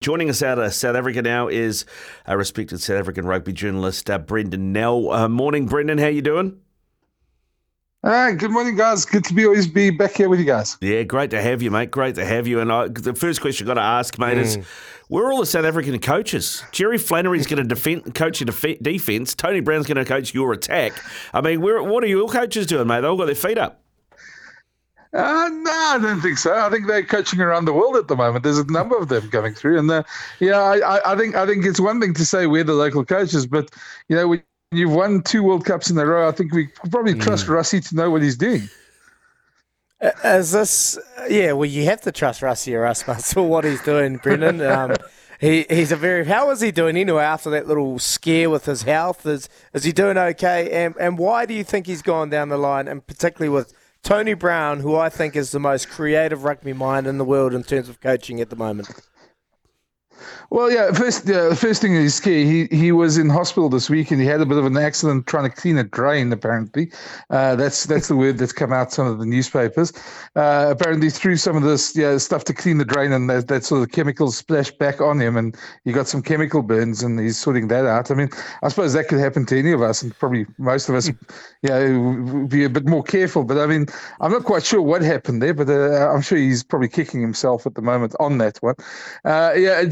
Joining us out of South Africa now is a respected South African rugby journalist, uh, Brenden Nel. Uh, morning, Brenden. How you doing? Uh, good morning, guys. Good to be always be back here with you guys. Yeah, great to have you, mate. Great to have you. And I, the first question I got to ask, mate, mm. is where are all the South African coaches? Jerry Flannery's going to defend, coach your def- defence. Tony Brown's going to coach your attack. I mean, where, what are your coaches doing, mate? They all got their feet up. Uh, no, I don't think so. I think they're coaching around the world at the moment. There's a number of them coming through, and uh, yeah, I, I think I think it's one thing to say we're the local coaches, but you know, when you've won two World Cups in a row, I think we probably trust mm. Rassie to know what he's doing. As this, yeah, well, you have to trust Rassie Erasmus for what he's doing, Brenden. Um, he, he's a very. How is he doing anyway after that little scare with his health? Is is he doing okay? And and why do you think he's gone down the line, and particularly with Tony Brown, who I think is the most creative rugby mind in the world in terms of coaching at the moment. Well, yeah. First, yeah, the first thing is. He he was in hospital this week and he had a bit of an accident trying to clean a drain. Apparently, uh, that's that's the word that's come out some of the newspapers. Uh, apparently, threw some of this yeah stuff to clean the drain and that, that sort of chemicals splashed back on him and he got some chemical burns and he's sorting that out. I mean, I suppose that could happen to any of us and probably most of us, yeah, be a bit more careful. But I mean, I'm not quite sure what happened there, but uh, I'm sure he's probably kicking himself at the moment on that one. Uh, yeah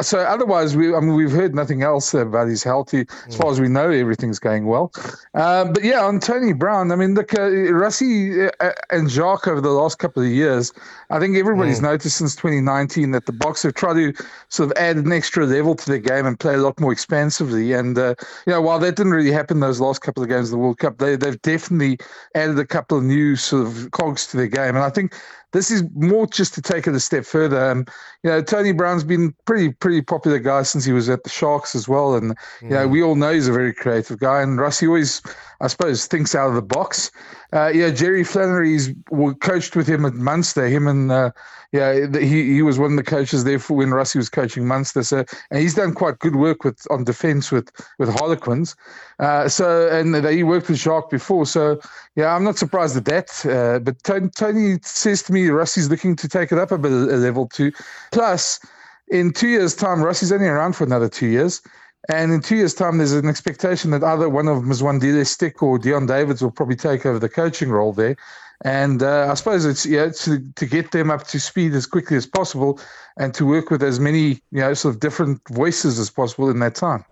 so otherwise, we I mean we've heard nothing else about his health. He, as far as we know, everything's going well. Um, but yeah, on Tony Brown, I mean, look, uh, Rassie uh, and Jacques over the last couple of years, I think everybody's mm. noticed since 2019 that the Boks have tried to sort of add an extra level to their game and play a lot more expansively. And uh, you know, while that didn't really happen those last couple of games of the World Cup, they they've definitely added a couple of new sort of cogs to their game. And I think this is more just to take it a step further. Um, you know, Tony Brown's been pretty pretty popular guy since he was at the Sharks as well, and you know we all know he's a very creative guy. And Rassie always, I suppose, thinks out of the box. Uh, yeah, Jerry Flannery's coached with him at Munster. Him and uh, yeah, he he was one of the coaches there for when Rassie was coaching Munster. So and he's done quite good work with on defence with with Harlequins. Uh, so and he worked with Jacques before. So yeah, I'm not surprised at that. Uh, but Tony, Tony says to me, Rassie's looking to take it up a bit a level too. Plus, in two years' time, Rassie's only around for another two years. And in two years' time, there's an expectation that either one of Mzwandile Stick or Deon Davids will probably take over the coaching role there. And uh, I suppose it's yeah to, to get them up to speed as quickly as possible and to work with as many you know sort of different voices as possible in that time.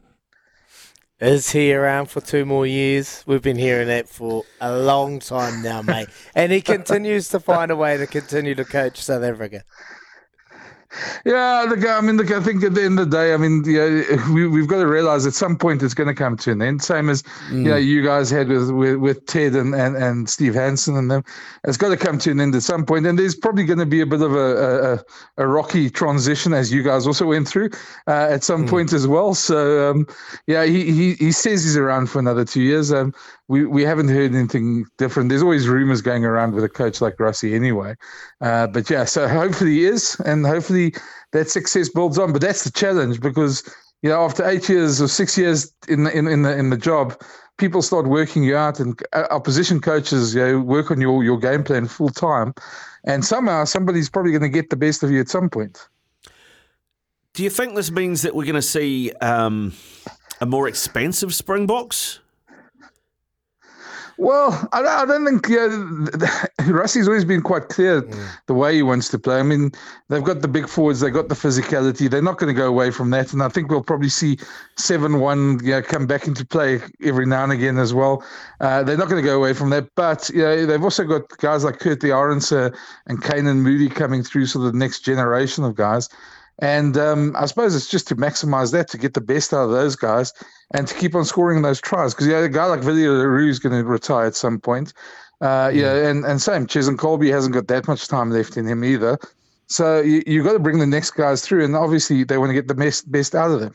Is he around for two more years? We've been hearing that for a long time now, mate. and he continues to find a way to continue to coach South Africa. Yeah, look, I mean, look, I think at the end of the day, I mean, yeah, we, we've got to realize at some point it's going to come to an end. Same as, mm. you know, you guys had with, with, with Ted and, and, and Steve Hansen and them. It's got to come to an end at some point. And there's probably going to be a bit of a, a, a rocky transition as you guys also went through uh, at some mm. point as well. So, um, yeah, he, he, he says he's around for another two years. Um, we, we haven't heard anything different. There's always rumors going around with a coach like Rassie anyway. Uh, but yeah, so hopefully he is, and hopefully that success builds on. But that's the challenge because you know after eight years or six years in the, in in the in the job, people start working you out, and uh, opposition coaches you know work on your your game plan full time, and somehow somebody's probably going to get the best of you at some point. Do you think this means that we're going to see um, a more expansive Springboks? Well, I, I don't think yeah, Rassie's always been quite clear mm. the way he wants to play. I mean, they've got the big forwards, they've got the physicality. They're not going to go away from that, and I think we'll probably see seven-one yeah, come back into play every now and again as well. Uh, they're not going to go away from that, but yeah, they've also got guys like Kurt-Lee Arendse and Canan Moodie coming through, so the next generation of guys. And um, I suppose it's just to maximize that to get the best out of those guys and to keep on scoring those tries. Because yeah, a guy like Willie le is going to retire at some point. Uh, mm. Yeah, and, and same, Cheslin Kolbe hasn't got that much time left in him either. So you you got to bring the next guys through, and obviously they want to get the best best out of them.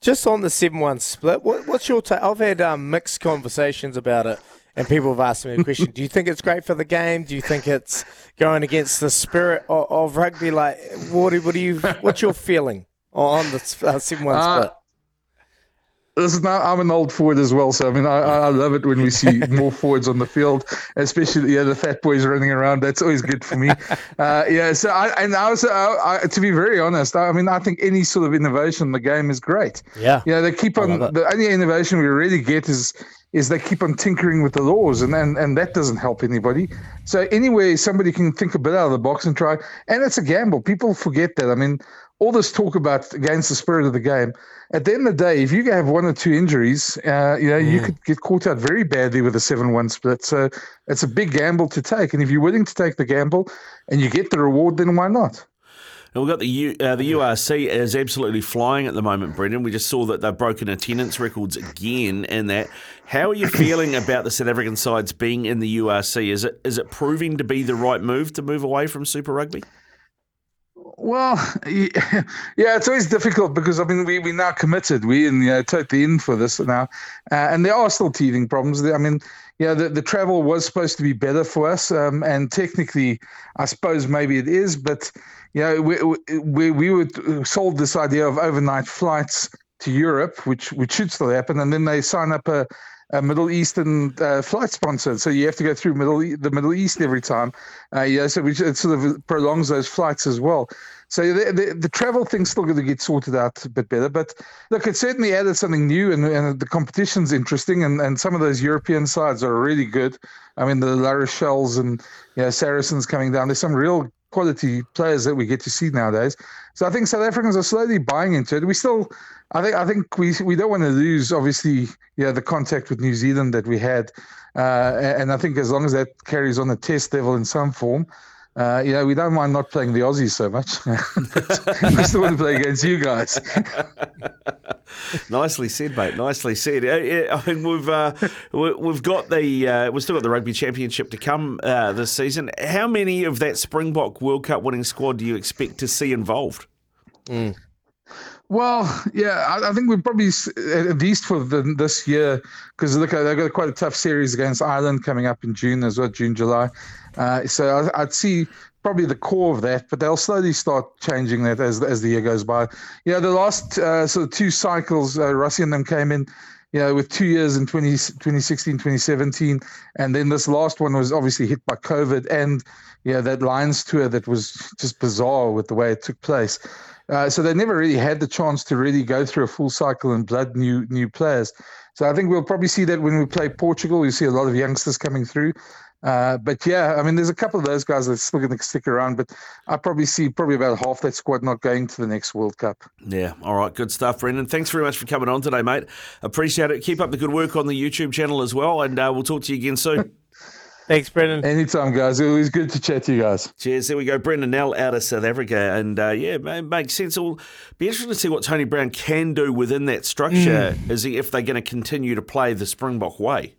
Just on the seven one split, what, what's your take? I've had um, mixed conversations about it and people have asked me a question: Do you think it's great for the game? Do you think it's going against the spirit of, of rugby? Like, what, what do you? What's your feeling on the uh, seven one uh, split? Listen, I'm an old forward as well, so I mean, I, I love it when we see more forwards on the field, especially yeah, the fat boys running around. That's always good for me. Uh, yeah, so I and I was I, I, to be very honest, I, I, mean, I think any sort of innovation in the game is great. Yeah, yeah, they keep on. The only innovation we really get is is they keep on tinkering with the laws and, and, and that doesn't help anybody. So anyway, somebody can think a bit out of the box and try and it's a gamble. People forget that. I mean, all this talk about against the spirit of the game. At the end of the day, if you have one or two injuries, uh, you know, mm. you could get caught out very badly with a seven-one split. So it's a big gamble to take. And if you're willing to take the gamble and you get the reward, then why not? And we've got the U, uh, the URC is absolutely flying at the moment, Brenden. We just saw that they've broken attendance records again. And that, how are you feeling about the South African sides being in the URC? Is it is it proving to be the right move to move away from Super Rugby? Well, yeah, it's always difficult because I mean we we now committed, we and you know, totally in for this now, uh, and there are still teething problems. I mean, yeah, the, the travel was supposed to be better for us, um, and technically, I suppose maybe it is, but you know, we, we, we were sold this idea of overnight flights to Europe, which which should still happen, and then they sign up a, a Middle Eastern uh, flight sponsor, so you have to go through Middle the Middle East every time. Uh, yeah, so it sort of prolongs those flights as well. So the, the, the travel thing's still going to get sorted out a bit better. But look, it certainly added something new, and, and the competition's interesting, and, and some of those European sides are really good. I mean, the La Rochelles and you know, Saracens coming down. There's some real quality players that we get to see nowadays. So I think South Africans are slowly buying into it. We still, I think, I think we we don't want to lose, obviously, yeah, the contact with New Zealand that we had, uh, and I think as long as that carries on a test level in some form. Uh, you know, we don't mind not playing the Aussies so much. we still want to play against you guys. Nicely said, mate. Nicely said. I mean, we've uh, we've got the uh, we've still got the rugby championship to come uh, this season. How many of that Springbok World Cup winning squad do you expect to see involved? Mm. Well, yeah, I, I, think we're probably at least for the, this year because look, they've got quite a tough series against Ireland coming up in June as well, June July. Uh, so I, I'd see probably the core of that, but they'll slowly start changing that as as the year goes by. Know, the last uh, sort of two cycles, uh, Rassie and them came in, you know, with two years in 20, 2016, 2017, and then this last one was obviously hit by COVID and you know, that Lions tour that was just bizarre with the way it took place. Uh, so they never really had the chance to really go through a full cycle and blood new new players. So I think we'll probably see that when we play Portugal. You see a lot of youngsters coming through. Uh, but yeah, I mean, there's a couple of those guys that's still going to stick around, but I probably see probably about half that squad not going to the next World Cup. Yeah, all right, good stuff, Brenden. Thanks very much for coming on today, mate. Appreciate it. Keep up the good work on the YouTube channel as well, and uh, we'll talk to you again soon. Thanks, Brenden. Anytime, guys. It was good to chat to you guys. Cheers. There we go. Brenden Nel out of South Africa. And uh, yeah, it makes sense. It'll be interesting to see what Tony Brown can do within that structure mm. is he, if they're going to continue to play the Springbok way.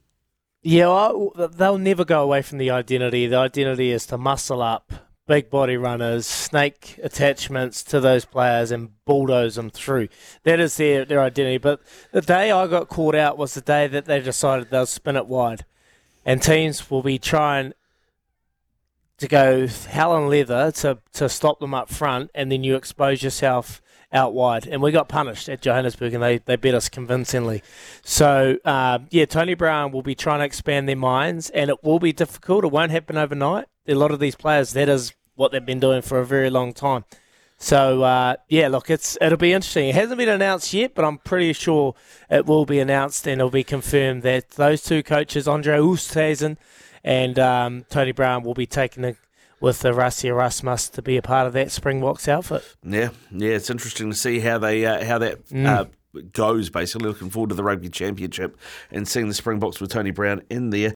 Yeah, they'll never go away from the identity. The identity is to muscle up big body runners, snake attachments to those players, and bulldoze them through. That is their, their identity. But the day I got caught out was the day that they decided they'll spin it wide. And teams will be trying to go hell and leather to, to stop them up front, and then you expose yourself out wide, and we got punished at Johannesburg, and they, they beat us convincingly. So uh, yeah, Tony Brown will be trying to expand their minds, and it will be difficult. It won't happen overnight. A lot of these players, that is what they've been doing for a very long time. So uh, yeah, look, it's it'll be interesting. It hasn't been announced yet, but I'm pretty sure it will be announced and it'll be confirmed that those two coaches, Andre Oosthuizen and um, Tony Brown, will be taking the with the Rassie Erasmus to be a part of that Springboks outfit. Yeah, yeah, it's interesting to see how they uh, how that mm. uh, goes. Basically, looking forward to the rugby championship and seeing the Springboks with Tony Brown in there.